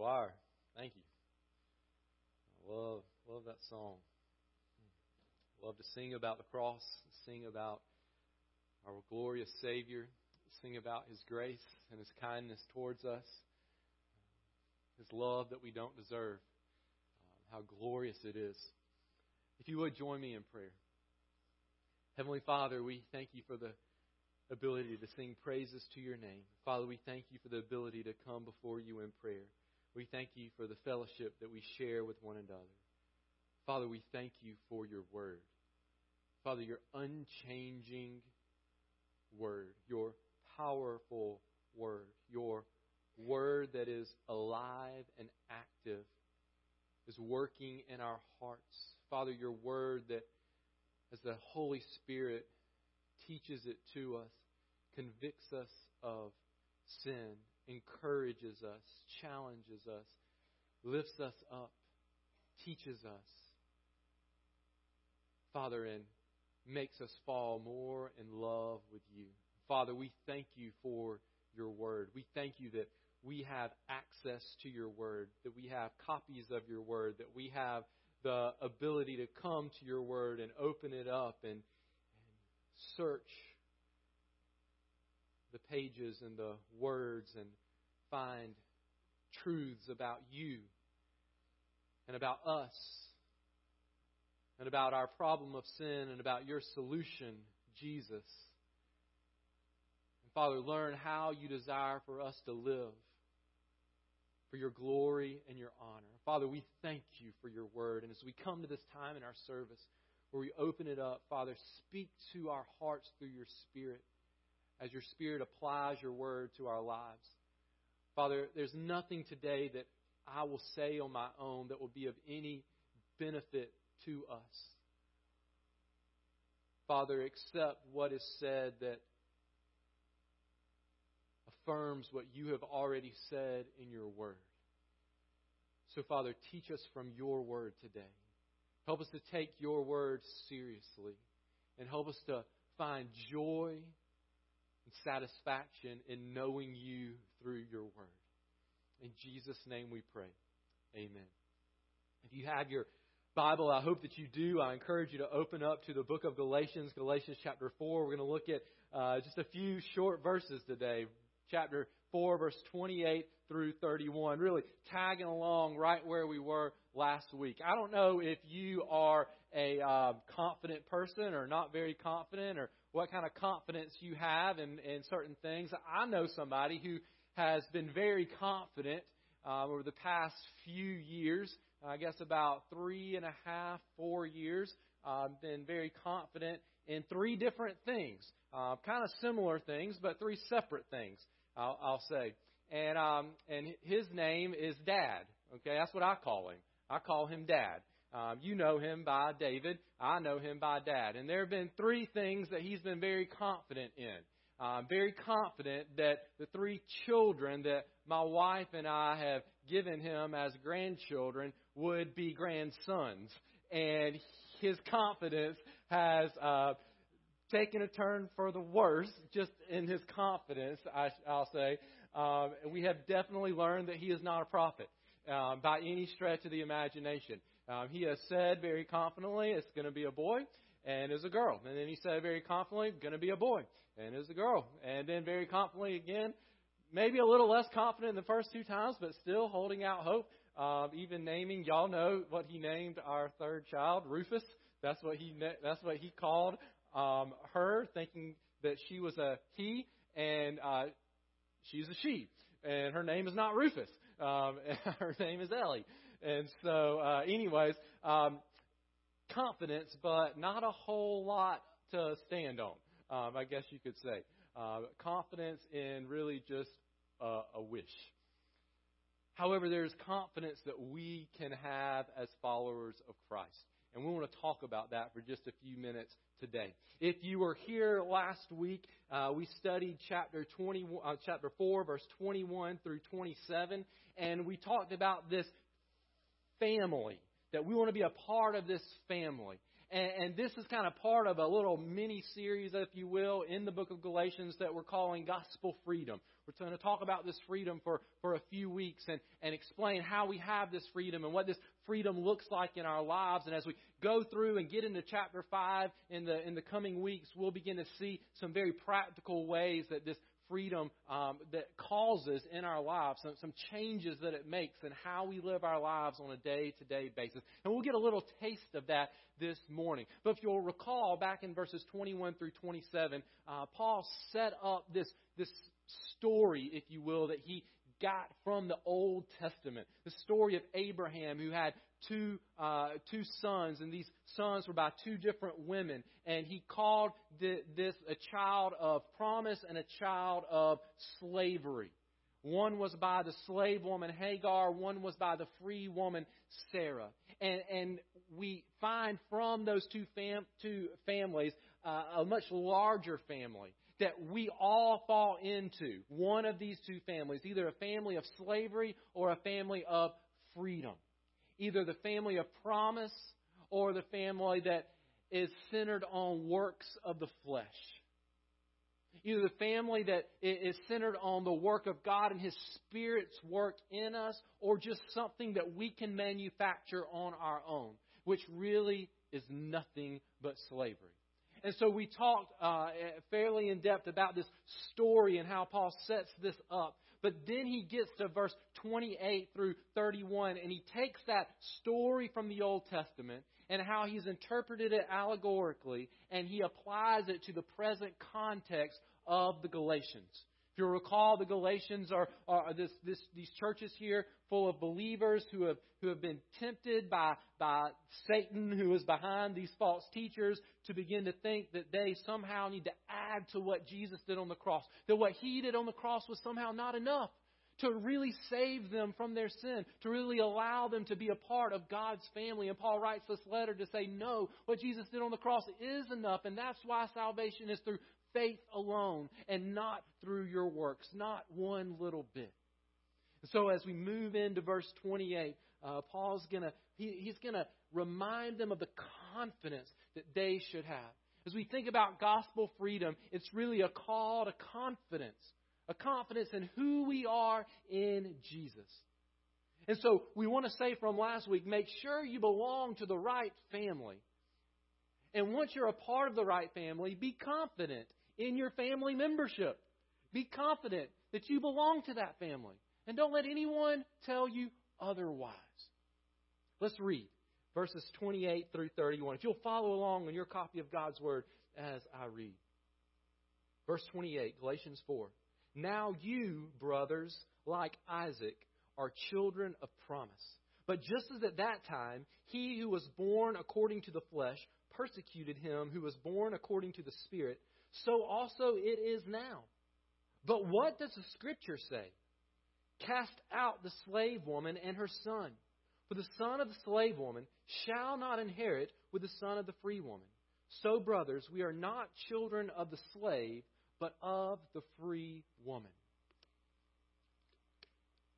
Choir, thank you. I love love that song. Love to sing about the cross, sing about our glorious Savior, sing about His grace and His kindness towards us, His love that we don't deserve, uh, how glorious it is. If you would join me in prayer. Heavenly Father, we thank you for the ability to sing praises to your name. Father, we thank you for the ability to come before you in prayer. We thank you for the fellowship that we share with one another. Father, we thank you for your word. Father, your unchanging word, your powerful word, your word that is alive and active, is working in our hearts. Father, your word that, as the Holy Spirit teaches it to us, convicts us of sin encourages us, challenges us, lifts us up, teaches us. Father, and makes us fall more in love with you. Father, we thank you for your word. We thank you that we have access to your word, that we have copies of your word, that we have the ability to come to your word and open it up and, and search the pages and the words and find truths about you and about us and about our problem of sin and about your solution, Jesus. And Father, learn how you desire for us to live for your glory and your honor. Father, we thank you for your word. And as we come to this time in our service where we open it up, Father, speak to our hearts through your Spirit as your Spirit applies your word to our lives. Father, there's nothing today that I will say on my own that will be of any benefit to us. Father, accept what is said that affirms what you have already said in your word. So, Father, teach us from your word today. Help us to take your word seriously and help us to find joy and satisfaction in knowing you through your word. In Jesus' name we pray. Amen. If you have your Bible, I hope that you do. I encourage you to open up to the book of Galatians, Galatians chapter 4. We're going to look at uh, just a few short verses today. Chapter 4, verse 28 through 31. Really tagging along right where we were last week. I don't know if you are a uh, confident person or not very confident or what kind of confidence you have in, in certain things. I know somebody who has been very confident uh, over the past few years. I guess about three and a half, four years. Uh, been very confident in three different things, uh, kind of similar things, but three separate things. I'll, I'll say. And um, and his name is Dad. Okay, that's what I call him. I call him Dad. Um, you know him by David. I know him by Dad. And there have been three things that he's been very confident in. I'm very confident that the three children that my wife and I have given him as grandchildren would be grandsons. And his confidence has uh, taken a turn for the worse, just in his confidence, I, I'll say. Um, we have definitely learned that he is not a prophet um, by any stretch of the imagination. Um, he has said very confidently it's going to be a boy and is a girl. And then he said very confidently, going to be a boy, and is a girl. And then very confidently again, maybe a little less confident in the first two times, but still holding out hope. Um, even naming, y'all know what he named our third child, Rufus. That's what he that's what he called um, her, thinking that she was a he, and uh, she's a she, and her name is not Rufus. Um, her name is Ellie. And so, uh, anyways, um, confidence, but not a whole lot to stand on, um, I guess you could say. Uh, confidence in really just a wish. However, there's confidence that we can have as followers of Christ. And we want to talk about that for just a few minutes today. If you were here last week, uh, we studied chapter 20, uh, chapter 4, verse 21 through 27, and we talked about this family that we want to be a part of this family. And, and this is kind of part of a little mini series, if you will, in the book of Galatians that we're calling Gospel Freedom. We're going to talk about this freedom for, for a few weeks and, and explain how we have this freedom and what this freedom looks like in our lives. And as we go through and get into chapter 5 in the, in the coming weeks, we'll begin to see some very practical ways that this freedom um, that causes in our lives, some, some changes that it makes in how we live our lives on a day to day basis. And we'll get a little taste of that this morning. But if you'll recall, back in verses 21 through 27, uh, Paul set up this, this story, if you will, that he got from the Old Testament. The story of Abraham, who had two uh, two sons, and these sons were by two different women, and he called the, this a child of promise and a child of slavery. One was by the slave woman Hagar, one was by the free woman Sarah. And, and we find from those two, fam, two families uh, a much larger family that we all fall into. One of these two families, either a family of slavery or a family of freedom either the family of promise or the family that is centered on works of the flesh. Either the family that is centered on the work of God and His Spirit's work in us, or just something that we can manufacture on our own, which really is nothing but slavery. And so we talked uh, fairly in depth about this story and how Paul sets this up. But then he gets to verse 28 through 31, and he takes that story from the Old Testament and how he's interpreted it allegorically, and he applies it to the present context of the Galatians. If you recall, the Galatians are, are this, this, these churches here full of believers who have, who have been tempted by, by Satan, who is behind these false teachers, to begin to think that they somehow need to add to what Jesus did on the cross. That what he did on the cross was somehow not enough to really save them from their sin, to really allow them to be a part of God's family. And Paul writes this letter to say, no, what Jesus did on the cross is enough, and that's why salvation is through faith alone and not through your works, not one little bit. And So as we move into verse 28, uh, Paul's gonna he, he's gonna remind them of the confidence that they should have. As we think about gospel freedom, it's really a call to confidence, a confidence in who we are in Jesus. And so we want to say from last week, make sure you belong to the right family. And once you're a part of the right family, be confident in your family membership. Be confident that you belong to that family. And don't let anyone tell you otherwise. Let's read verses 28 through 31. If you'll follow along in your copy of God's Word as I read. Verse 28, Galatians 4. Now you, brothers, like Isaac, are children of promise. But just as at that time, he who was born according to the flesh persecuted him who was born according to the Spirit, so also it is now. But what does the Scripture say? Cast out the slave woman and her son. For the son of the slave woman shall not inherit with the son of the free woman. So, brothers, we are not children of the slave, but of the free woman.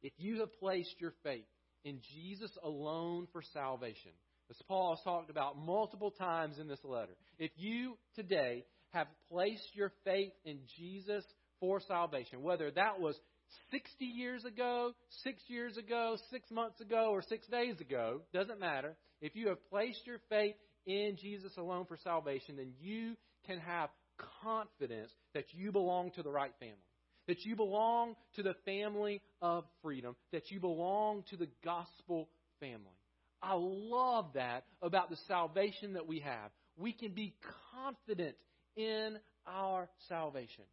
If you have placed your faith in Jesus alone for salvation, as Paul has talked about multiple times in this letter, if you today have placed your faith in Jesus for salvation, whether that was 60 years ago, six years ago, six months ago, or six days ago, doesn't matter. If you have placed your faith in Jesus alone for salvation, then you can have confidence that you belong to the right family, that you belong to the family of freedom, that you belong to the gospel family. I love that about the salvation that we have. We can be confident in our salvation.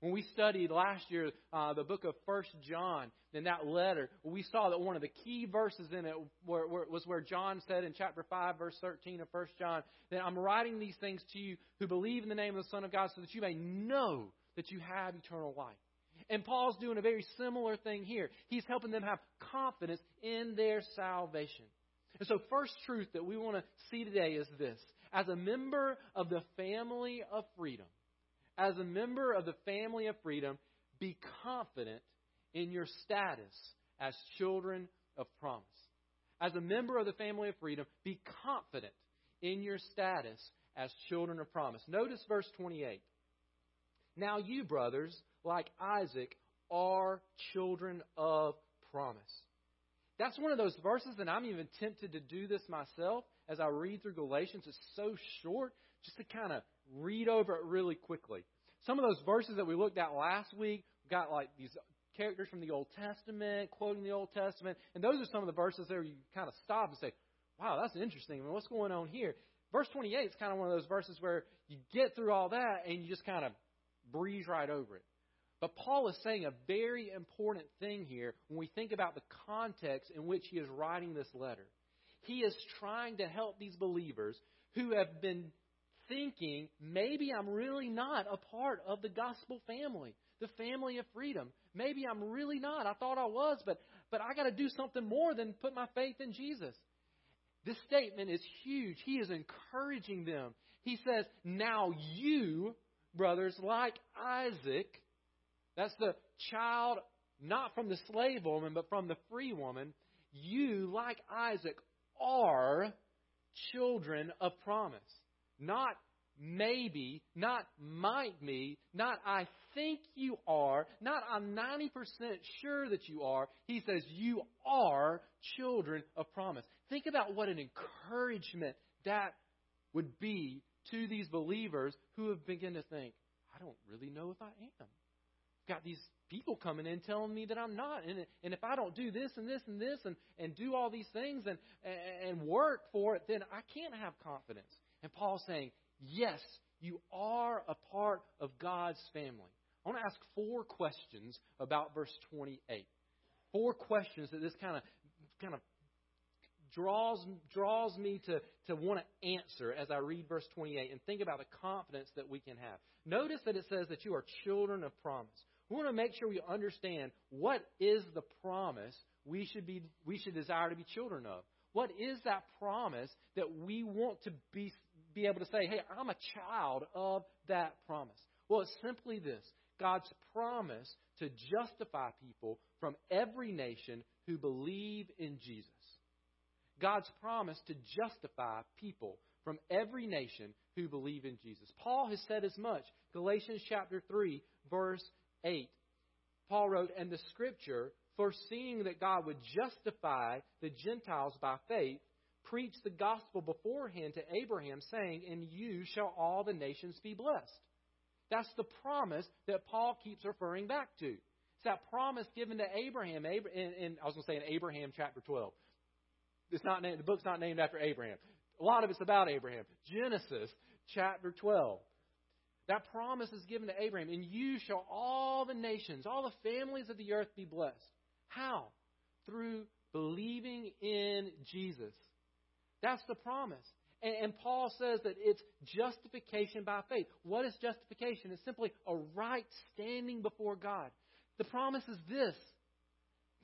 When we studied last year uh, the book of First John, in that letter, we saw that one of the key verses in it were, were, was where John said in chapter 5, verse 13 of First John, that I'm writing these things to you who believe in the name of the Son of God so that you may know that you have eternal life. And Paul's doing a very similar thing here. He's helping them have confidence in their salvation. And so, first truth that we want to see today is this as a member of the family of freedom, as a member of the family of freedom, be confident in your status as children of promise. As a member of the family of freedom, be confident in your status as children of promise. Notice verse 28. Now you, brothers, like Isaac, are children of promise. That's one of those verses, and I'm even tempted to do this myself as I read through Galatians. It's so short, just to kind of read over it really quickly. Some of those verses that we looked at last week got like these characters from the Old Testament, quoting the Old Testament, and those are some of the verses there you kind of stop and say, wow, that's interesting. I mean, what's going on here? Verse 28 is kind of one of those verses where you get through all that and you just kind of breeze right over it. But Paul is saying a very important thing here when we think about the context in which he is writing this letter. He is trying to help these believers who have been thinking, maybe I'm really not a part of the gospel family, the family of freedom. Maybe I'm really not. I thought I was, but, but I got to do something more than put my faith in Jesus. This statement is huge. He is encouraging them. He says, Now you, brothers, like Isaac, that's the child not from the slave woman, but from the free woman, you, like Isaac, are children of promise. Not maybe, not might be, not I think you are, not I'm 90% sure that you are. He says you are children of promise. Think about what an encouragement that would be to these believers who have begun to think, I don't really know if I am. Got these people coming in telling me that I'm not. And, and if I don't do this and this and this and, and do all these things and, and work for it, then I can't have confidence. And Paul's saying, yes, you are a part of God's family. I want to ask four questions about verse 28. Four questions that this kind of kind of draws draws me to, to want to answer as I read verse 28 and think about the confidence that we can have. Notice that it says that you are children of promise. We want to make sure we understand what is the promise we should be we should desire to be children of. What is that promise that we want to be be able to say, "Hey, I'm a child of that promise"? Well, it's simply this. God's promise to justify people from every nation who believe in Jesus. God's promise to justify people from every nation who believe in Jesus. Paul has said as much. Galatians chapter 3, verse 8. Paul wrote, And the scripture, foreseeing that God would justify the Gentiles by faith, preached the gospel beforehand to Abraham, saying, In you shall all the nations be blessed. That's the promise that Paul keeps referring back to. It's that promise given to Abraham. In, in I was going to say in Abraham chapter 12. It's not named, the book's not named after Abraham. A lot of it's about Abraham. Genesis chapter 12. That promise is given to Abraham. And you shall all the nations, all the families of the earth be blessed. How? Through believing in Jesus. That's the promise. And, and, Paul says that it's justification by faith. What is justification? It's simply a right standing before God. The promise is this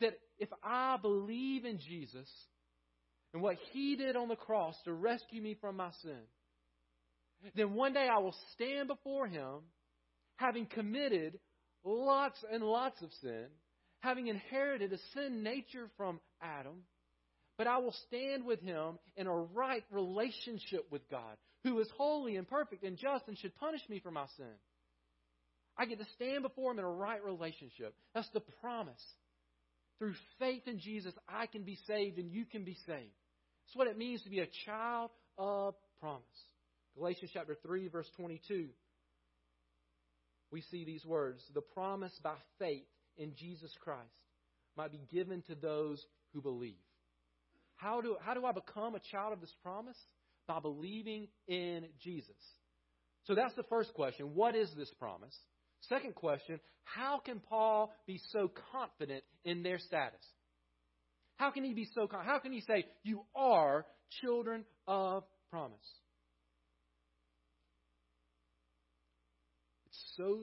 that if I believe in Jesus, and what He did on the cross to rescue me from my sin, then one day I will stand before Him having committed lots and lots of sin, having inherited a sin nature from Adam, but I will stand with Him in a right relationship with God, who is holy and perfect and just and should punish me for my sin. I get to stand before Him in a right relationship. That's the promise. Through faith in Jesus, I can be saved and you can be saved. That's what it means to be a child of promise. Galatians chapter 3, verse 22. We see these words The promise by faith in Jesus Christ might be given to those who believe. How do, how do I become a child of this promise? By believing in Jesus. So that's the first question. What is this promise? Second question How can Paul be so confident in their status? How can he be so confident? How can he say, You are children of promise? It's so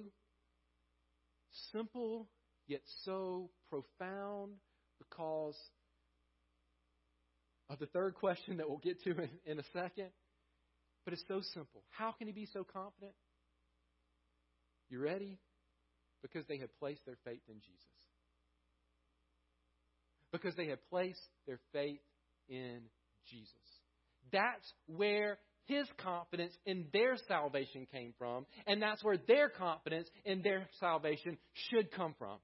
simple, yet so profound because of the third question that we'll get to in, in a second. But it's so simple. How can he be so confident? You ready? Because they have placed their faith in Jesus because they had placed their faith in Jesus. That's where his confidence in their salvation came from, and that's where their confidence in their salvation should come from.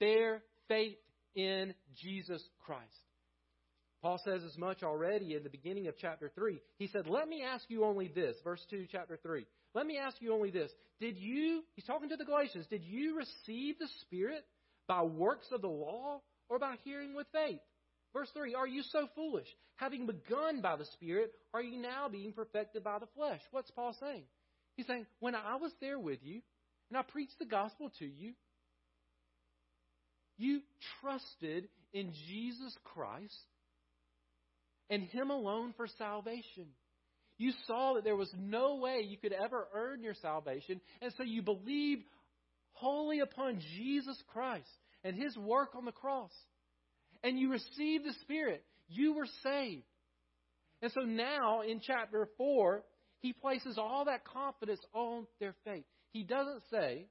Their faith in Jesus Christ. Paul says as much already in the beginning of chapter 3. He said, Let me ask you only this, verse 2, chapter 3. Let me ask you only this. Did you, he's talking to the Galatians, did you receive the Spirit by works of the law or by hearing with faith? Verse 3 Are you so foolish? Having begun by the Spirit, are you now being perfected by the flesh? What's Paul saying? He's saying, When I was there with you and I preached the gospel to you, you trusted in Jesus Christ and Him alone for salvation. You saw that there was no way you could ever earn your salvation, and so you believed wholly upon Jesus Christ and His work on the cross. And you received the Spirit. You were saved. And so now in chapter 4, he places all that confidence on their faith. He doesn't say,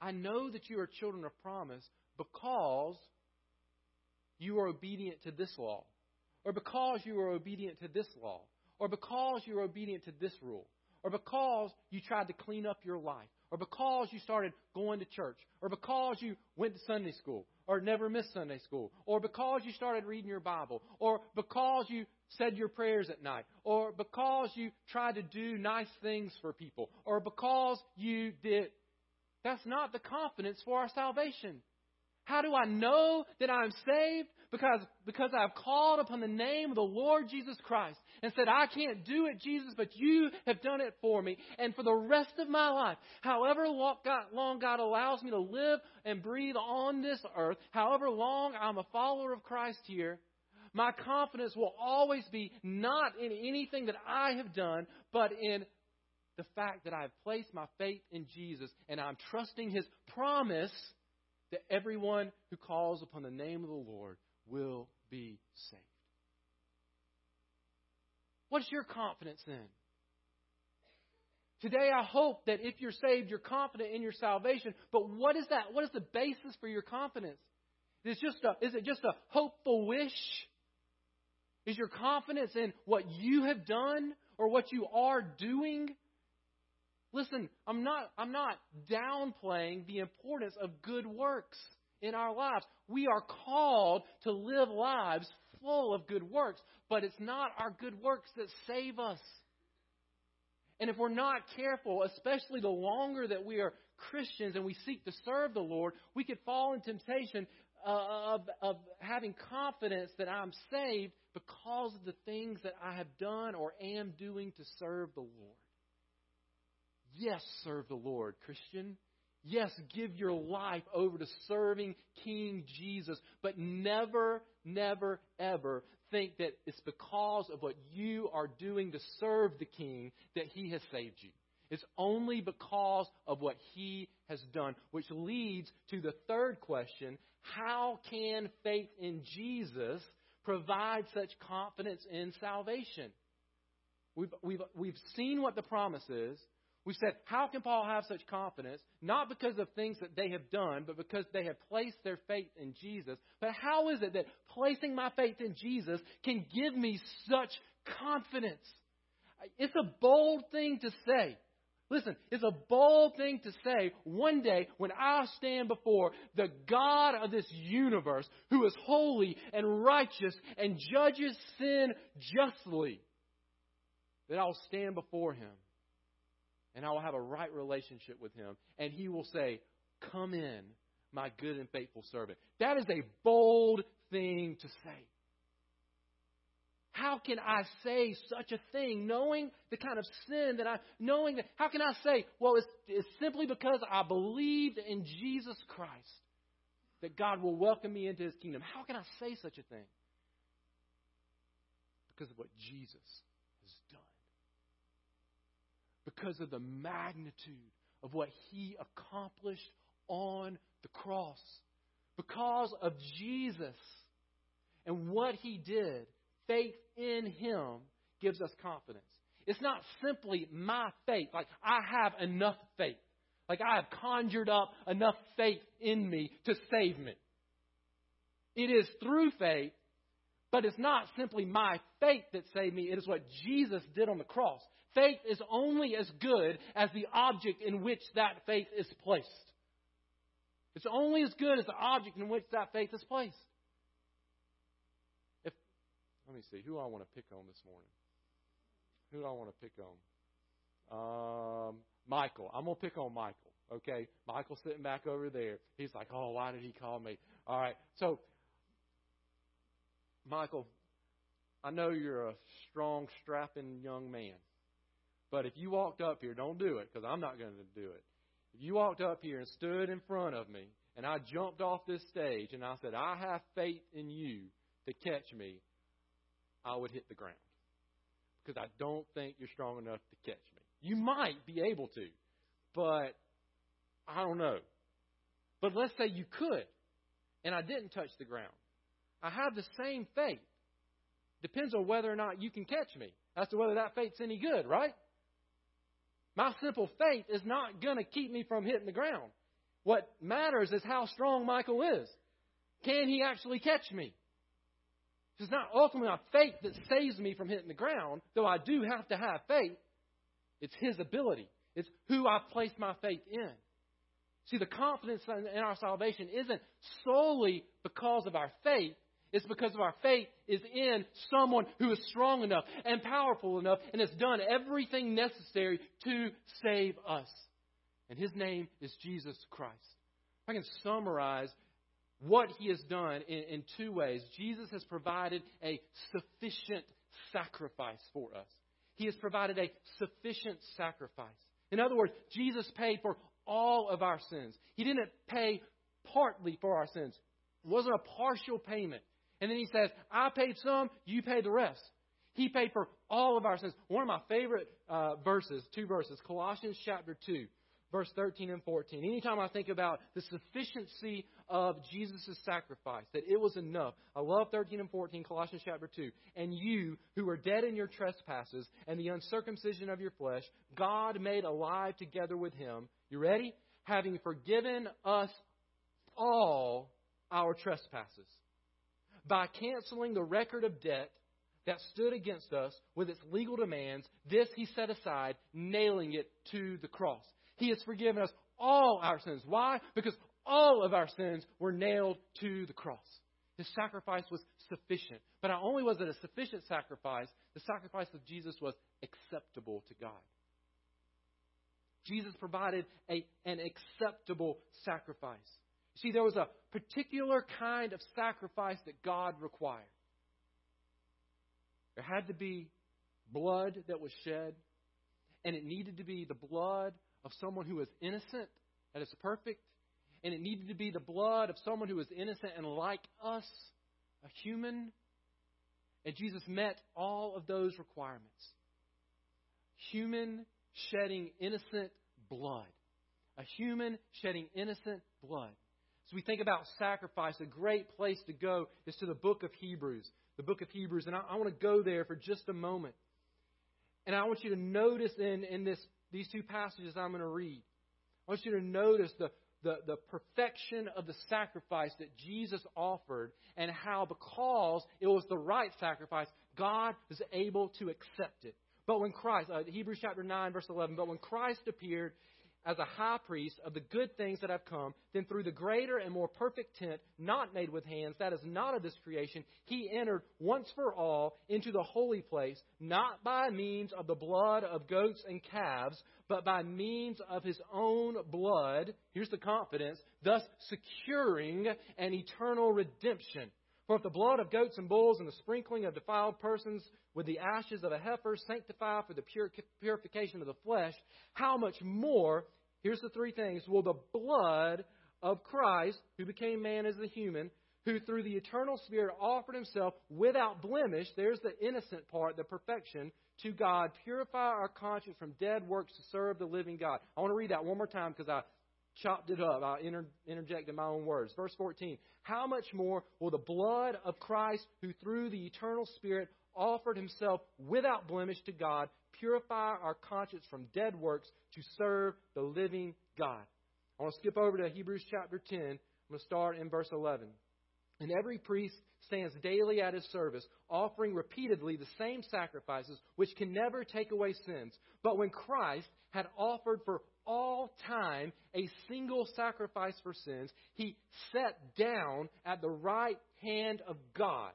I know that you are children of promise because you are obedient to this law or because you are obedient to this law, or because you are obedient to this rule, or because you tried to clean up your life, or because you started going to church, or because you went to Sunday school, or never missed Sunday school, or because you started reading your Bible, or because you said your prayers at night, or because you tried to do nice things for people, or because you did. That's not the confidence for our salvation. How do I know that I'm saved? Because, because I've called upon the name of the Lord Jesus Christ and said, I can't do it, Jesus, but you have done it for me. And for the rest of my life, however long God allows me to live and breathe on this earth, however long I'm a follower of Christ here, my confidence will always be not in anything that I have done, but in the fact that I have placed my faith in Jesus and I'm trusting His promise that everyone who calls upon the name of the Lord will be saved. What's your confidence then? Today, I hope that if you're saved, you're confident in your salvation. But what is that? What is the basis for your confidence? Is, just a, is it just a hopeful wish? Is your confidence in what you have done or what you are doing? Listen, I'm not, I'm not downplaying the importance of good works in our lives. We are called to live lives full of good works, but it's not our good works that save us. And if we're not careful, especially the longer that we are Christians and we seek to serve the Lord, we could fall in temptation uh, of, of having confidence that I'm saved because of the things that I have done or am doing to serve the Lord. Yes, serve the Lord, Christian. Yes, give your life over to serving King Jesus, but never, never, ever think that it's because of what you are doing to serve the King that He has saved you. It's only because of what He has done, which leads to the third question How can faith in Jesus provide such confidence in salvation? We've, we've, we've seen what the promise is. We said, how can Paul have such confidence? Not because of things that they have done, but because they have placed their faith in Jesus. But how is it that placing my faith in Jesus can give me such confidence? It's a bold thing to say. Listen, it's a bold thing to say one day when I stand before the God of this universe who is holy and righteous and judges sin justly, that I'll stand before him and I will have a right relationship with him. And he will say, Come in, my good and faithful servant. That is a bold thing to say. How can I say such a thing, knowing the kind of sin that I, knowing that, how can I say, well, it's, it's simply because I believed in Jesus Christ that God will welcome me into his kingdom. How can I say such a thing? Because of what Jesus has done because of the magnitude of what he accomplished on the cross. Because of Jesus and what he did, faith in him gives us confidence. It's not simply my faith, like I have enough faith, like I have conjured up enough faith in me to save me. It is through faith But it's not simply my faith that saved me, it is what Jesus did on the cross. Faith is only as good as the object in which that faith is placed. It's only as good as the object in which that faith is placed. If, let me see, who I want to pick on this morning? Who do I want to pick on? Um, Michael. I'm going to pick on Michael. Okay? Michael's sitting back over there. He's like, oh, why did he call me? All right. So, Michael, I know you're a strong, strapping young man. But if you walked up here, don't do it because I'm not going to do it. If you walked up here and stood in front of me and I jumped off this stage and I said, I have faith in you to catch me, I would hit the ground. Because I don't think you're strong enough to catch me. You might be able to, but I don't know. But let's say you could, and I didn't touch the ground. I have the same faith. Depends on whether or not you can catch me as to whether that faith's any good, right? My simple faith is not going to keep me from hitting the ground. What matters is how strong Michael is. Can he actually catch me? It's not ultimately my faith that saves me from hitting the ground, though I do have to have faith. It's his ability. It's who I've placed my faith in. See, the confidence in our salvation isn't solely because of our faith. It's because of our faith is in someone who is strong enough and powerful enough and has done everything necessary to save us. And his name is Jesus Christ. If I can summarize what he has done in, in two ways. Jesus has provided a sufficient sacrifice for us. He has provided a sufficient sacrifice. In other words, Jesus paid for all of our sins. He didn't pay partly for our sins. It wasn't a partial payment. And then he says, I paid some, you pay the rest. He paid for all of our sins. One of my favorite uh, verses, two verses, Colossians chapter 2, verse 13 and 14. Anytime I think about the sufficiency of Jesus' sacrifice, that it was enough. I love 13 and 14, Colossians chapter 2. And you, who were dead in your trespasses and the uncircumcision of your flesh, God made alive together with him. You ready? Having forgiven us all our trespasses by canceling the record of debt that stood against us with its legal demands. This he set aside, nailing it to the cross. He has forgiven us all our sins. Why? Because all of our sins were nailed to the cross. His sacrifice was sufficient. But not only was it a sufficient sacrifice, the sacrifice of Jesus was acceptable to God. Jesus provided a, an acceptable sacrifice. See, there was a particular kind of sacrifice that God required. There had to be blood that was shed, and it needed to be the blood of someone who was innocent, that is perfect, and it needed to be the blood of someone who was innocent and like us, a human. And Jesus met all of those requirements. Human shedding innocent blood. A human shedding innocent blood. As we think about sacrifice, a great place to go is to the book of Hebrews. The book of Hebrews. And I, I want to go there for just a moment. And I want you to notice in, in this, these two passages I'm going to read, I want you to notice the, the, the perfection of the sacrifice that Jesus offered and how, because it was the right sacrifice, God was able to accept it. But when Christ, uh, Hebrews chapter 9, verse 11, but when Christ appeared, as a high priest of the good things that have come, then through the greater and more perfect tent, not made with hands, that is not of this creation, he entered once for all into the holy place, not by means of the blood of goats and calves, but by means of his own blood. Here's the confidence, thus securing an eternal redemption. For if the blood of goats and bulls and the sprinkling of defiled persons with the ashes of a heifer sanctify for the purification of the flesh, how much more Here's the three things. Will the blood of Christ, who became man as a human, who through the eternal Spirit offered himself without blemish, there's the innocent part, the perfection, to God, purify our conscience from dead works to serve the living God. I want to read that one more time because I chopped it up. I inter- interjected my own words. Verse 14. How much more will the blood of Christ, who through the eternal Spirit offered himself without blemish to God, purify our conscience from dead works to serve the living God. I want to skip over to Hebrews chapter 10. I'm going to start in verse 11. And every priest stands daily at his service, offering repeatedly the same sacrifices, which can never take away sins. But when Christ had offered for all time a single sacrifice for sins, he sat down at the right hand of God,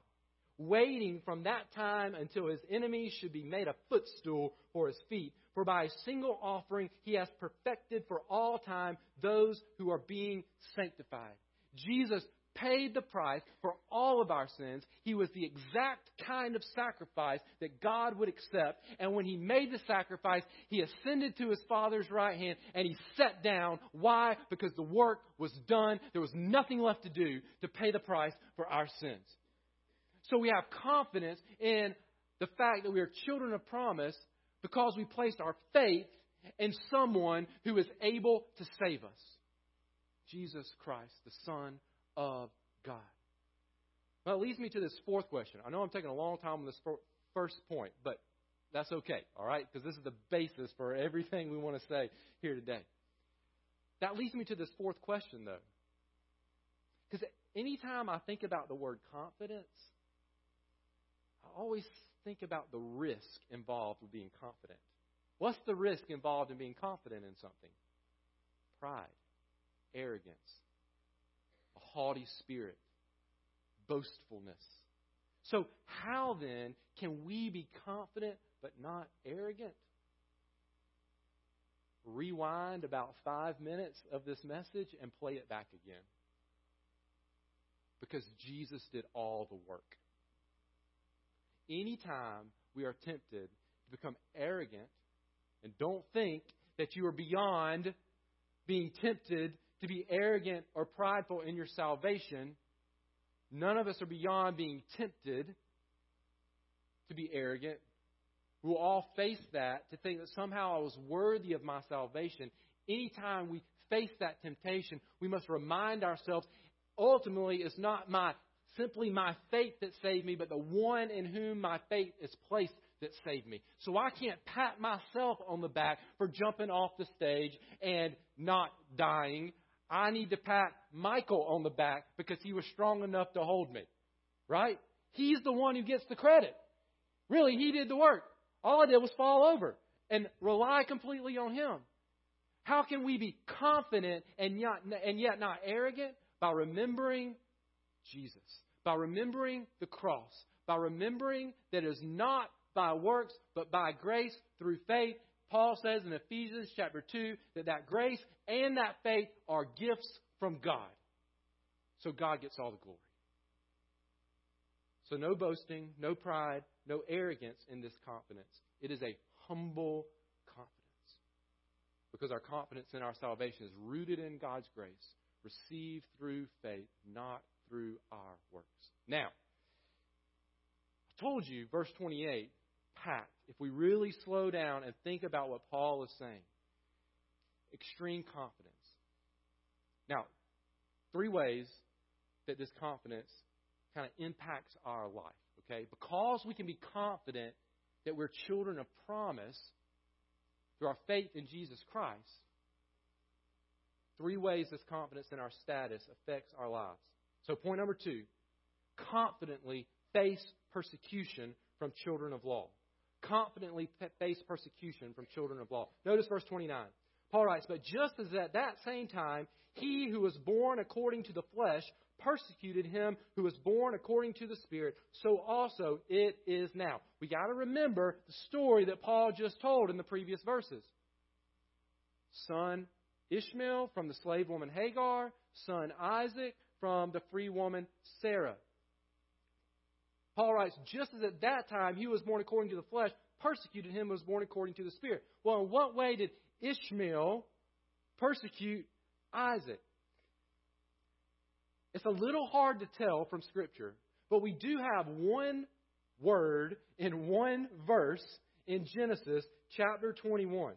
waiting from that time until his enemies should be made a footstool for his feet. For by a single offering he has perfected for all time those who are being sanctified. Jesus paid the price for all of our sins. He was the exact kind of sacrifice that God would accept. And when he made the sacrifice, he ascended to his Father's right hand and he sat down. Why? Because the work was done. There was nothing left to do to pay the price for our sins. So we have confidence in the fact that we are children of promise because we placed our faith in someone who is able to save us. Jesus Christ, the Son of God. Well, it leads me to this fourth question. I know I'm taking a long time on this first point, but that's okay, all right? Because this is the basis for everything we want to say here today. That leads me to this fourth question, though. Because anytime I think about the word confidence, always think about the risk involved with being confident. What's the risk involved in being confident in something? Pride, arrogance, a haughty spirit, boastfulness. So, how then can we be confident but not arrogant? Rewind about five minutes of this message and play it back again. Because Jesus did all the work. Anytime we are tempted to become arrogant, and don't think that you are beyond being tempted to be arrogant or prideful in your salvation. None of us are beyond being tempted to be arrogant. We'll all face that to think that somehow I was worthy of my salvation. Anytime we face that temptation, we must remind ourselves ultimately it's not my simply my faith that saved me, but the one in whom my faith is placed that saved me. So I can't pat myself on the back for jumping off the stage and not dying. I need to pat Michael on the back because he was strong enough to hold me. Right? He's the one who gets the credit. Really, he did the work. All I did was fall over and rely completely on him. How can we be confident and yet, and yet not arrogant? By remembering Jesus, by remembering the cross, by remembering that it is not by works, but by grace through faith Paul says in Ephesians chapter 2 that that grace and that faith are gifts from God. So God gets all the glory. So no boasting, no pride, no arrogance in this confidence. It is a humble confidence. Because our confidence in our salvation is rooted in God's grace, received through faith, not through our works. Now, I told you, verse 28 packed if we really slow down and think about what Paul is saying. Extreme confidence. Now, three ways that this confidence kind of impacts our life, okay? Because we can be confident that we're children of promise through our faith in Jesus Christ, three ways this confidence in our status affects our lives. So, point number two confidently face persecution from children of law confidently face persecution from children of law. Notice verse 29. Paul writes, But just as at that same time he who was born according to the flesh persecuted him who was born according to the Spirit, so also it is now. We got to remember the story that Paul just told in the previous verses. Son Ishmael from the slave woman Hagar, son Isaac from the free woman Sarah. Paul writes, just as at that time he was born according to the flesh, persecuted him was born according to the Spirit. Well, in what way did Ishmael persecute Isaac? It's a little hard to tell from Scripture, but we do have one word in one verse in Genesis chapter 21.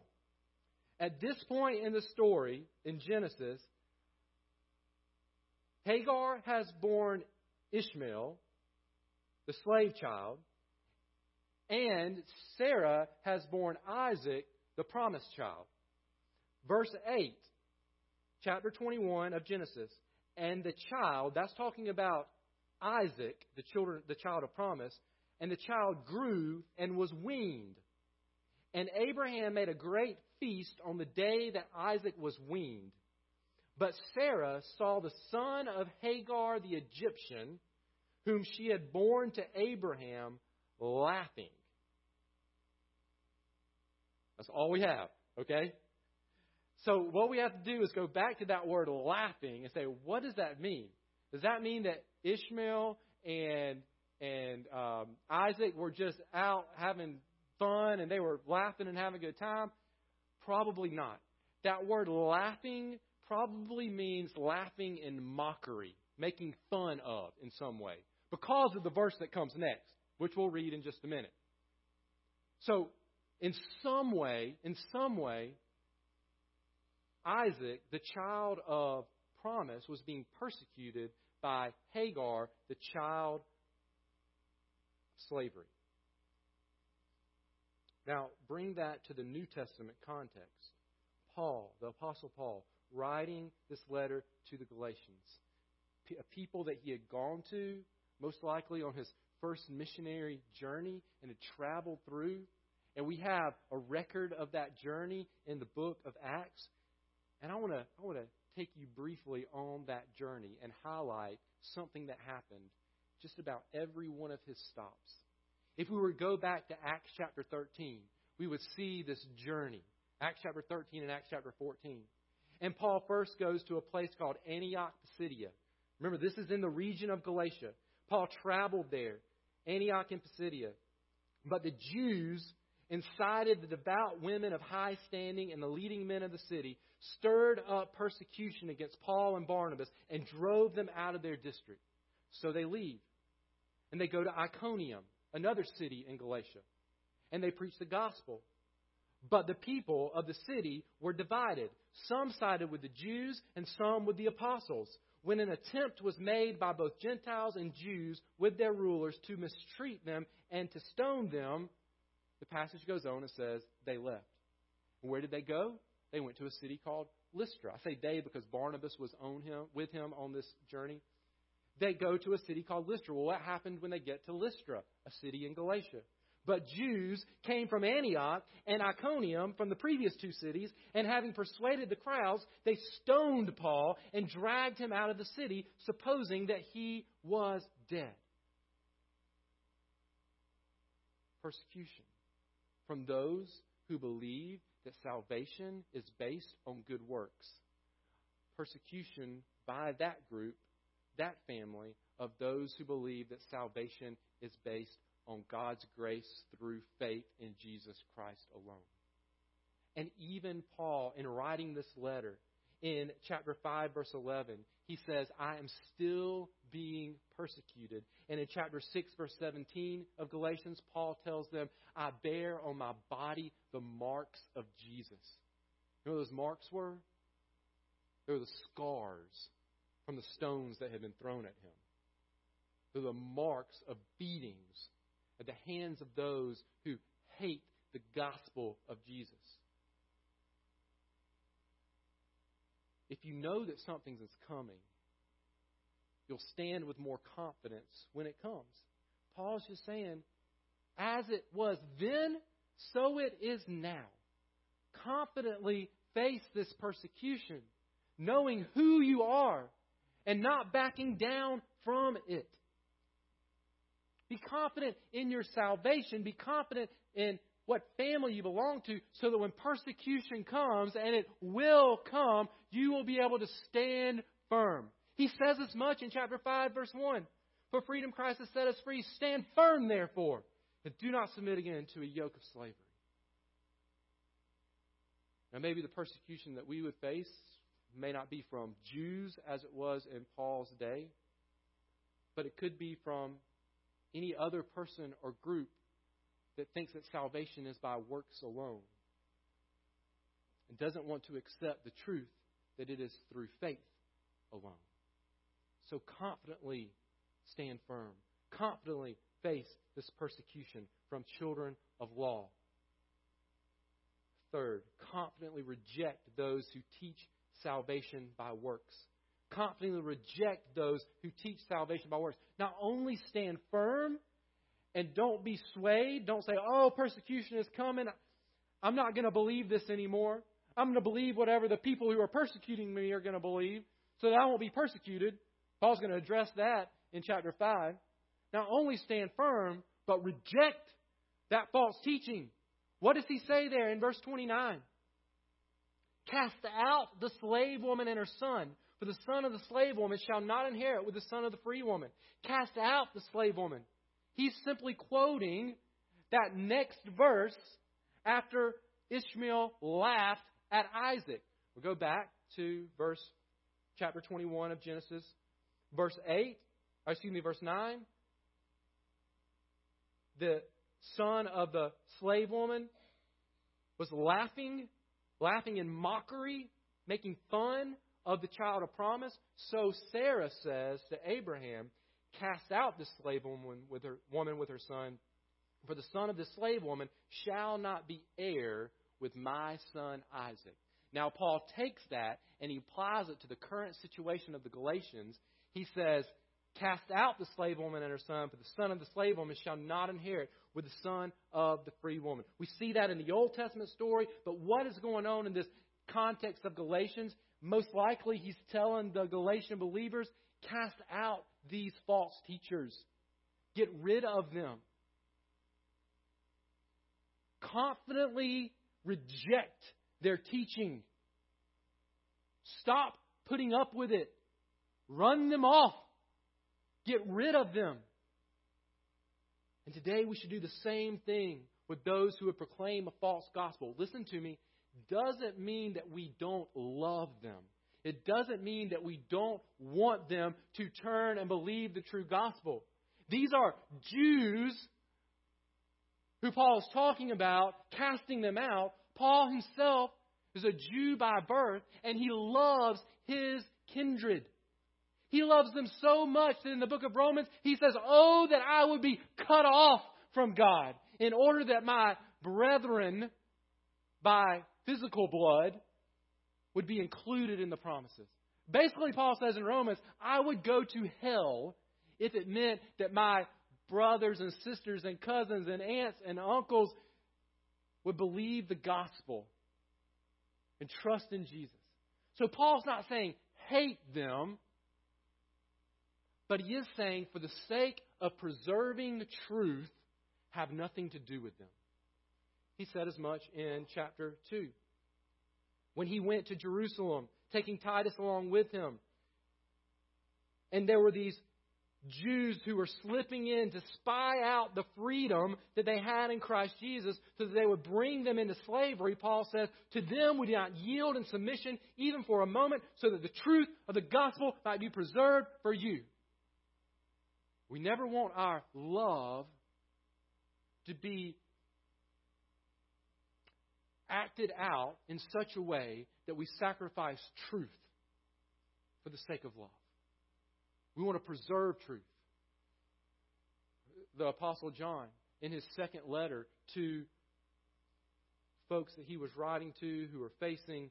At this point in the story in Genesis, Hagar has borne Ishmael, the slave child, and Sarah has borne Isaac, the promised child. Verse 8, chapter 21 of Genesis. And the child, that's talking about Isaac, the children, the child of promise, and the child grew and was weaned. And Abraham made a great feast on the day that Isaac was weaned. But Sarah saw the son of Hagar the Egyptian, whom she had borne to Abraham, laughing. That's all we have, okay? So what we have to do is go back to that word laughing and say, what does that mean? Does that mean that Ishmael and and um, Isaac were just out having fun and they were laughing and having a good time? Probably not. That word laughing probably means laughing in mockery, making fun of in some way, because of the verse that comes next, which we'll read in just a minute. So, in some way, in some way, Isaac, the child of promise, was being persecuted by Hagar, the child of slavery. Now, bring that to the New Testament context. Paul, the Apostle Paul, writing this letter to the Galatians, a people that he had gone to, most likely on his first missionary journey, and had traveled through. And we have a record of that journey in the book of Acts. And I want to I want to take you briefly on that journey and highlight something that happened just about every one of his stops. If we were to go back to Acts chapter 13, we would see this journey. Acts chapter 13 and Acts chapter 14. And Paul first goes to a place called Antioch Pisidia. Remember, this is in the region of Galatia. Paul traveled there, Antioch and Pisidia. But the Jews incited the devout women of high standing and the leading men of the city, stirred up persecution against Paul and Barnabas, and drove them out of their district. So they leave. And they go to Iconium, another city in Galatia. And they preach the gospel. But the people of the city were divided. Some sided with the Jews and some with the apostles. When an attempt was made by both Gentiles and Jews with their rulers to mistreat them and to stone them, the passage goes on and says they left. Where did they go? They went to a city called Lystra. I say they because Barnabas was on him with him on this journey. They go to a city called Lystra. Well, what happened when they get to Lystra, a city in Galatia? But Jews came from Antioch and Iconium from the previous two cities, and having persuaded the crowds, they stoned Paul and dragged him out of the city, supposing that he was dead. Persecution from those who believe that salvation is based on good works. Persecution by that group, that family, of those who believe that salvation is based on God's grace through faith in Jesus Christ alone. And even Paul, in writing this letter, in chapter 5, verse 11, he says, I am still being persecuted. And in chapter 6, verse 17 of Galatians, Paul tells them, I bear on my body the marks of Jesus. You know what those marks were? They were the scars from the stones that had been thrown at him. They're the marks of beatings at the hands of those who hate the gospel of Jesus. If you know that something is coming, you'll stand with more confidence when it comes. Paul's just saying, as it was then, so it is now. Confidently face this persecution, knowing who you are and not backing down from it. Be confident in your salvation. Be confident in what family you belong to so that when persecution comes, and it will come, you will be able to stand firm. He says as much in chapter 5, verse 1. For freedom Christ has set us free. Stand firm, therefore, and do not submit again to a yoke of slavery. Now, maybe the persecution that we would face may not be from Jews as it was in Paul's day, but it could be from any other person or group that thinks that salvation is by works alone and doesn't want to accept the truth that it is through faith alone. So confidently stand firm, confidently face this persecution from children of law. Third, confidently reject those who teach salvation by works. Confidently reject those who teach salvation by works. Not only stand firm and don't be swayed, don't say, oh, persecution is coming. I'm not going to believe this anymore. I'm going to believe whatever the people who are persecuting me are going to believe so that I won't be persecuted. Paul's going to address that in chapter 5. Not only stand firm, but reject that false teaching. What does he say there in verse 29? Cast out the slave woman and her son, for the son of the slave woman shall not inherit with the son of the free woman. Cast out the slave woman. He's simply quoting that next verse after Ishmael laughed at Isaac. We'll go back to verse chapter 21 of Genesis, verse 8, excuse me, verse 9. The son of the slave woman was laughing, laughing in mockery, making fun of the child of promise. So Sarah says to Abraham, Cast out the slave woman with her, woman with her son, for the son of the slave woman shall not be heir with my son Isaac. Now, Paul takes that and he applies it to the current situation of the Galatians. He says, Cast out the slave woman and her son, for the son of the slave woman shall not inherit with the son of the free woman. We see that in the Old Testament story, but what is going on in this context of Galatians? Most likely, he's telling the Galatian believers, cast out these false teachers, get rid of them. Confidently reject their teaching. Stop putting up with it. Run them off. Get rid of them. And today we should do the same thing with those who would proclaim a false gospel. Listen to me. Doesn't mean that we don't love them. It doesn't mean that we don't want them to turn and believe the true gospel. These are Jews who Paul is talking about, casting them out. Paul himself is a Jew by birth, and he loves his kindred. He loves them so much that in the book of Romans, he says, Oh, that I would be cut off from God in order that my brethren, by physical blood, would be included in the promises. Basically, Paul says in Romans, I would go to hell if it meant that my brothers and sisters and cousins and aunts and uncles would believe the gospel and trust in Jesus. So Paul's not saying hate them. But he is saying, for the sake of preserving the truth, have nothing to do with them. He said as much in chapter 2. When he went to Jerusalem, taking Titus along with him, and there were these Jews who were slipping in to spy out the freedom that they had in Christ Jesus so that they would bring them into slavery, Paul says, To them we do not yield in submission even for a moment so that the truth of the gospel might be preserved for you. We never want our love to be acted out in such a way that we sacrifice truth for the sake of love. We want to preserve truth. The Apostle John, in his second letter to folks that he was writing to who were facing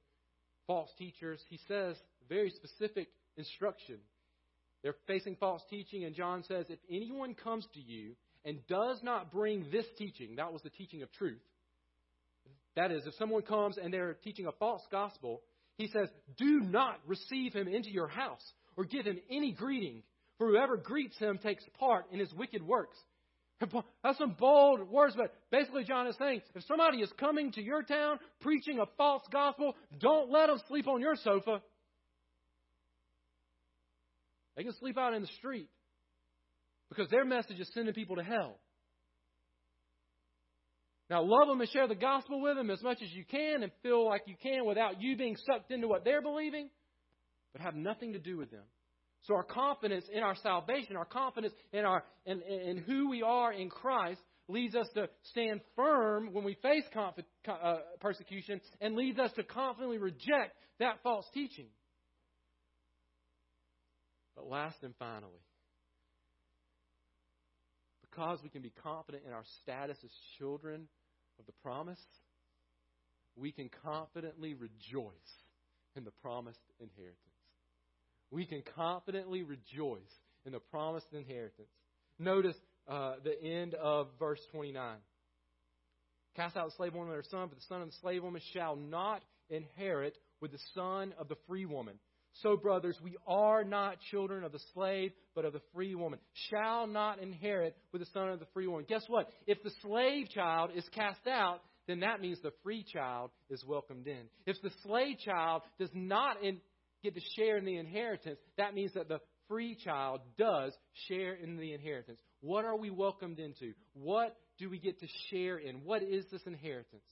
false teachers, he says very specific instruction they're facing false teaching, and John says, If anyone comes to you and does not bring this teaching, that was the teaching of truth. That is, if someone comes and they're teaching a false gospel, he says, Do not receive him into your house or give him any greeting, for whoever greets him takes part in his wicked works. That's some bold words, but basically, John is saying if somebody is coming to your town preaching a false gospel, don't let them sleep on your sofa. They can sleep out in the street because their message is sending people to hell. Now, love them and share the gospel with them as much as you can and feel like you can without you being sucked into what they're believing, but have nothing to do with them. So, our confidence in our salvation, our confidence in, our, in, in who we are in Christ, leads us to stand firm when we face conf- uh, persecution and leads us to confidently reject that false teaching. But last and finally, because we can be confident in our status as children of the promise, we can confidently rejoice in the promised inheritance. we can confidently rejoice in the promised inheritance. Notice uh, the end of verse 29. Cast out the slave woman and her son, but the son of the slave woman shall not inherit with the son of the free woman. So, brothers, we are not children of the slave, but of the free woman. Shall not inherit with the son of the free woman. Guess what? If the slave child is cast out, then that means the free child is welcomed in. If the slave child does not in, get to share in the inheritance, that means that the free child does share in the inheritance. What are we welcomed into? What do we get to share in? What is this inheritance?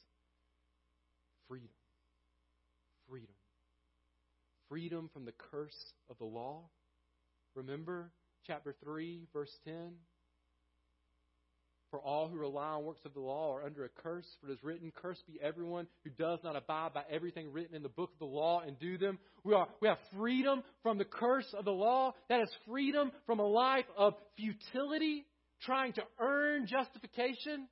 Freedom. Freedom. Freedom from the curse of the law. Remember chapter 3, verse 10? For all who rely on works of the law are under a curse, for it is written, Cursed be everyone who does not abide by everything written in the book of the law and do them. We, are, we have freedom from the curse of the law. That is freedom from a life of futility, trying to earn justification,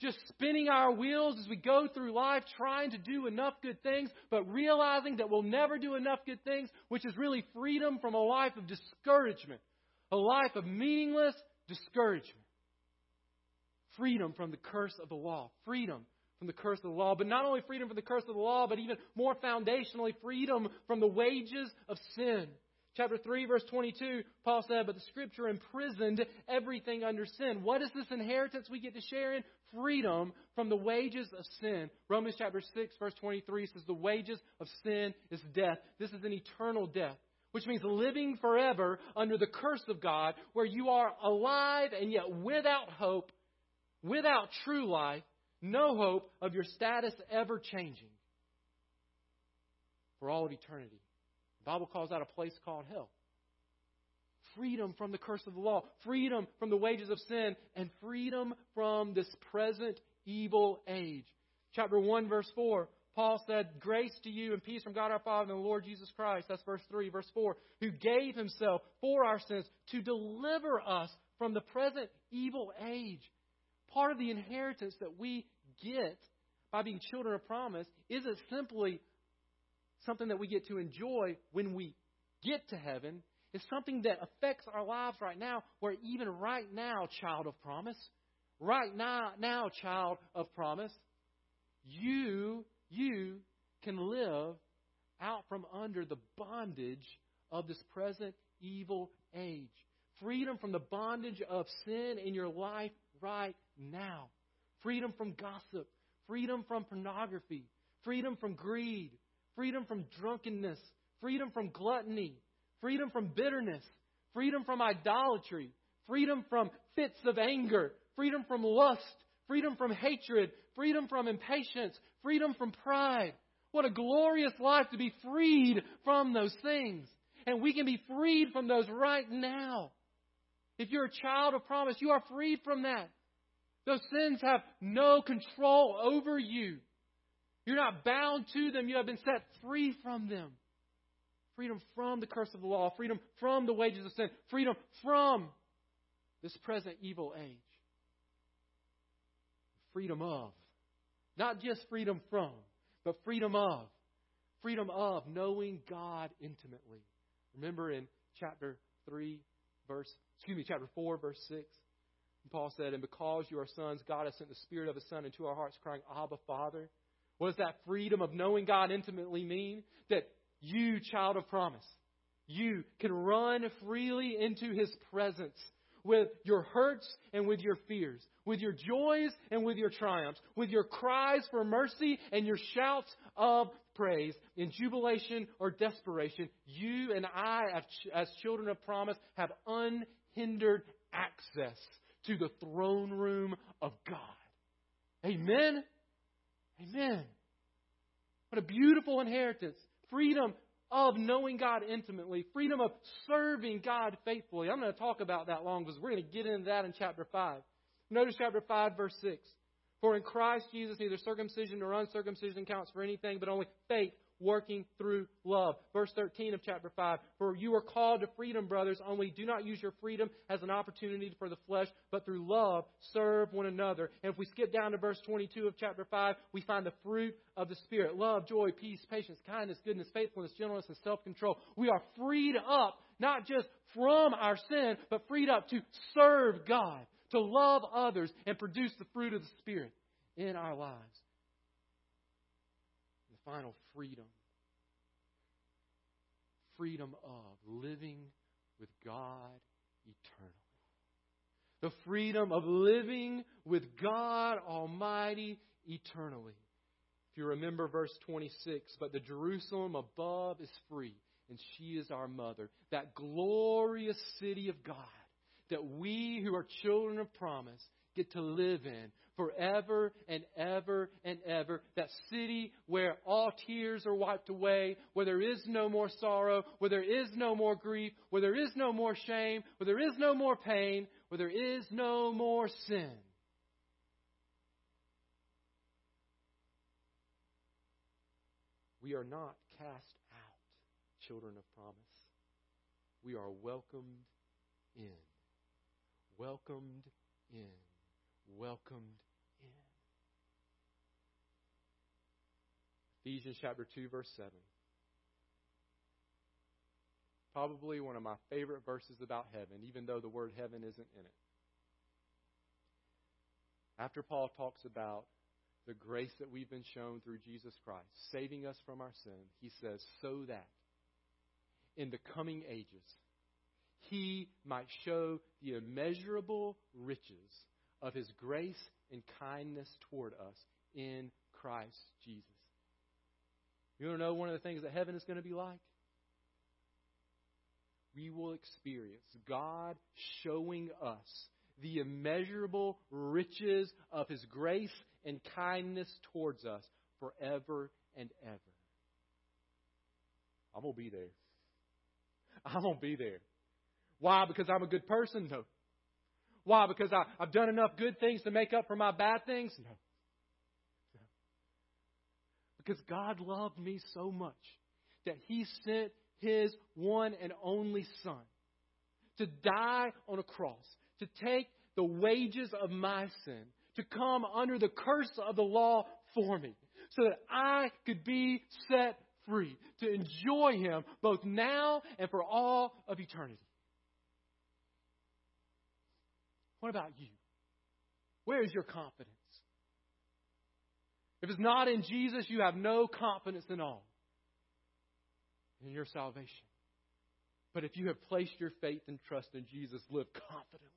just spinning our wheels as we go through life, trying to do enough good things, but realizing that we'll never do enough good things, which is really freedom from a life of discouragement, a life of meaningless discouragement freedom from the curse of the law. Freedom from the curse of the law. But not only freedom from the curse of the law, but even more foundationally, freedom from the wages of sin. Chapter 3, verse 22, Paul said, But the Scripture imprisoned everything under sin. What is this inheritance we get to share in? Freedom from the wages of sin. Romans chapter 6, verse 23 says, The wages of sin is death. This is an eternal death which means living forever under the curse of God, where you are alive and yet without hope without true life, no hope of your status ever changing for all of eternity. Bible calls that a place called hell. Freedom from the curse of the law, freedom from the wages of sin, and freedom from this present evil age. Chapter 1, verse 4, Paul said, Grace to you and peace from God our Father and the Lord Jesus Christ. That's verse 3. Verse 4, who gave himself for our sins to deliver us from the present evil age part of the inheritance that we get by being children of promise isn't simply something that we get to enjoy when we get to heaven. It's something that affects our lives right now, where even right now, child of promise, right now, now, child of promise, you, you can live out from under the bondage of this present evil age. Freedom from the bondage of sin in your life right now. Freedom from gossip, freedom from pornography, freedom from greed, freedom from drunkenness, freedom from gluttony, freedom from bitterness, freedom from idolatry, freedom from fits of anger, freedom from lust, freedom from hatred, freedom from impatience, freedom from pride. What a glorious life to be freed from those things. And we can be freed from those right now. If you're a child of promise, you are freed from that. Those sins have no control over you. You're not bound to them. You have been set free from them. Freedom from the curse of the law, freedom from the wages of sin, freedom from this present evil age. Freedom of. Not just freedom from, but freedom of. Freedom of knowing God intimately. Remember in chapter 3, verse, excuse me, chapter 4, verse 6. Paul said, And because you are sons, God has sent the Spirit of His Son into our hearts, crying, Abba, Father. What does that freedom of knowing God intimately mean? That you, child of promise, you can run freely into His presence with your hurts and with your fears, with your joys and with your triumphs, with your cries for mercy and your shouts of praise, in jubilation or desperation. You and I, as children of promise, have unhindered access to the throne room of God. Amen? Amen. What a beautiful inheritance. Freedom of knowing God intimately, freedom of serving God faithfully. I'm going to talk about that long because we're going to get into that in chapter 5. Notice chapter 5, verse 6. For in Christ Jesus, neither circumcision nor uncircumcision counts for anything, but only faith working through love. Verse 13 of chapter 5 For you are called to freedom, brothers, only do not use your freedom as an opportunity for the flesh, but through love serve one another. And if we skip down to verse 22 of chapter 5, we find the fruit of the Spirit love, joy, peace, patience, kindness, goodness, faithfulness, gentleness, and self control. We are freed up, not just from our sin, but freed up to serve God, to love others, and produce the fruit of the Spirit in our lives The final freedom. Freedom of living with God eternally. The freedom of living with God Almighty eternally. If you remember verse 26, but the Jerusalem above is free, and she is our mother. That glorious city of God that we who are children of promise get to live in forever and ever and ever. That city where all tears are wiped away, where there is no more sorrow, where there is no more grief, where there is no more shame, where there is no more pain, where there is no more sin. We are not cast out, children of promise. We are welcomed in. Welcomed in. Welcomed Ephesians chapter 2, verse 7. Probably one of my favorite verses about heaven, even though the word heaven isn't in it. After Paul talks about the grace that we've been shown through Jesus Christ, saving us from our sin, he says, so that in the coming ages he might show the immeasurable riches of his grace and kindness toward us in Christ Jesus. You want to know one of the things that heaven is going to be like? We will experience God showing us the immeasurable riches of His grace and kindness towards us forever and ever. I'm going to be there. I'm going to be there. Why? Because I'm a good person? No. Why? Because I, I've done enough good things to make up for my bad things? No. Because God loved me so much that He sent His one and only Son to die on a cross, to take the wages of my sin, to come under the curse of the law for me, so that I could be set free, to enjoy Him both now and for all of eternity. What about you? Where is your confidence? If it's not in Jesus, you have no confidence at all in your salvation. But if you have placed your faith and trust in Jesus, live confidently.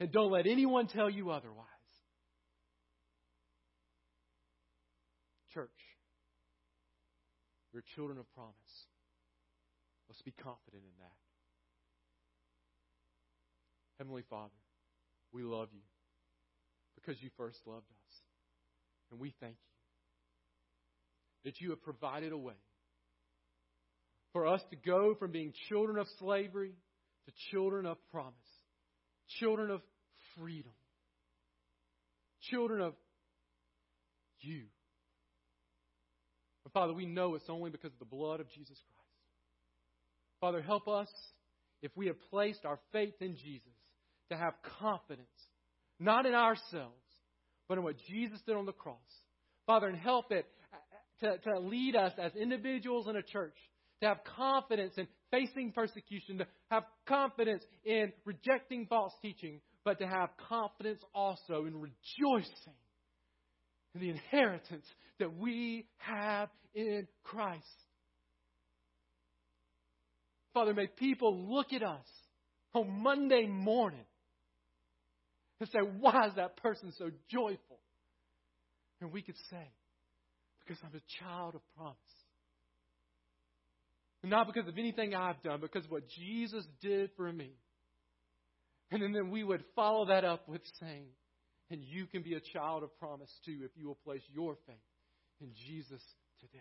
And don't let anyone tell you otherwise. Church, you're children of promise. Let's be confident in that. Heavenly Father, we love you because you first loved us. And we thank you that you have provided a way for us to go from being children of slavery to children of promise, children of freedom, children of you. But Father, we know it's only because of the blood of Jesus Christ. Father, help us if we have placed our faith in Jesus to have confidence, not in ourselves, but in what Jesus did on the cross. Father, and help it uh, to, to lead us as individuals in a church to have confidence in facing persecution, to have confidence in rejecting false teaching, but to have confidence also in rejoicing in the inheritance that we have in Christ. Father, may people look at us on Monday morning and say, Why is that person so joyful? And we could say, Because I'm a child of promise. Not because of anything I've done, because of what Jesus did for me. And then we would follow that up with saying, and you can be a child of promise too if you will place your faith in Jesus today.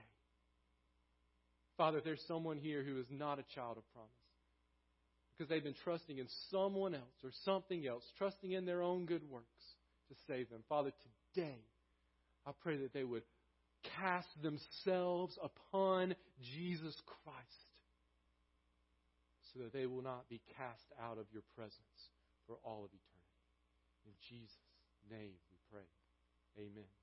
Father, there's someone here who is not a child of promise, because they've been trusting in someone else or something else, trusting in their own good works to save them. Father, today, I pray that they would cast themselves upon Jesus Christ so that they will not be cast out of your presence for all of eternity. In Jesus' name we pray. Amen.